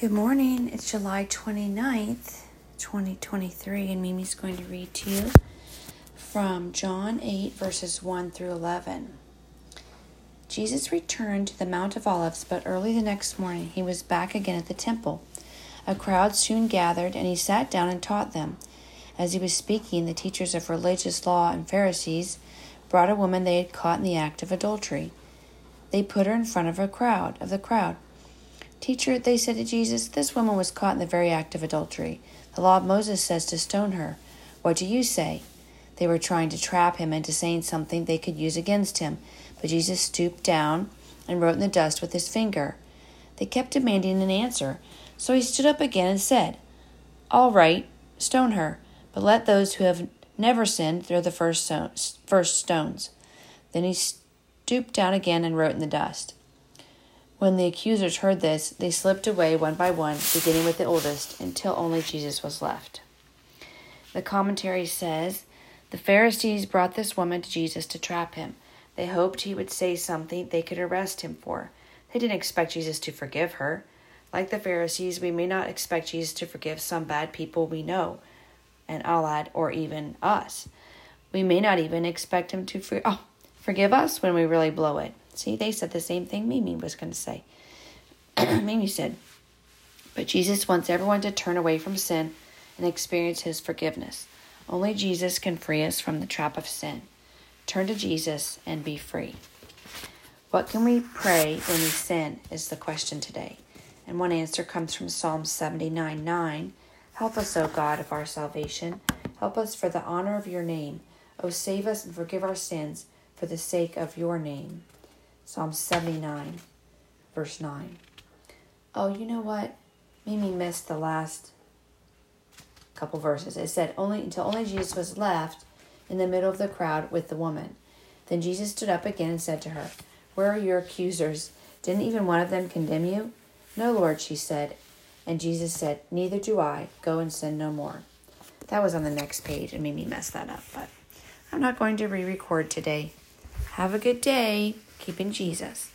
Good morning. It's July 29th, 2023, and Mimi's going to read to you from John 8, verses 1 through 11. Jesus returned to the Mount of Olives, but early the next morning he was back again at the temple. A crowd soon gathered, and he sat down and taught them. As he was speaking, the teachers of religious law and Pharisees brought a woman they had caught in the act of adultery. They put her in front of a crowd of the crowd. Teacher, they said to Jesus, this woman was caught in the very act of adultery. The law of Moses says to stone her. What do you say? They were trying to trap him into saying something they could use against him, but Jesus stooped down and wrote in the dust with his finger. They kept demanding an answer, so he stood up again and said, All right, stone her, but let those who have never sinned throw the first, first stones. Then he stooped down again and wrote in the dust. When the accusers heard this, they slipped away one by one, beginning with the oldest, until only Jesus was left. The commentary says The Pharisees brought this woman to Jesus to trap him. They hoped he would say something they could arrest him for. They didn't expect Jesus to forgive her. Like the Pharisees, we may not expect Jesus to forgive some bad people we know, and Alad, or even us. We may not even expect him to for- oh, forgive us when we really blow it. See, they said the same thing Mimi was going to say. Mimi said, But Jesus wants everyone to turn away from sin and experience his forgiveness. Only Jesus can free us from the trap of sin. Turn to Jesus and be free. What can we pray when we sin is the question today. And one answer comes from Psalm 79 9. Help us, O God of our salvation. Help us for the honor of your name. O save us and forgive our sins for the sake of your name. Psalm 79, verse 9. Oh, you know what? Mimi missed the last couple verses. It said, only until only Jesus was left in the middle of the crowd with the woman. Then Jesus stood up again and said to her, Where are your accusers? Didn't even one of them condemn you? No, Lord, she said. And Jesus said, Neither do I. Go and sin no more. That was on the next page and Mimi messed that up, but I'm not going to re record today. Have a good day keeping Jesus.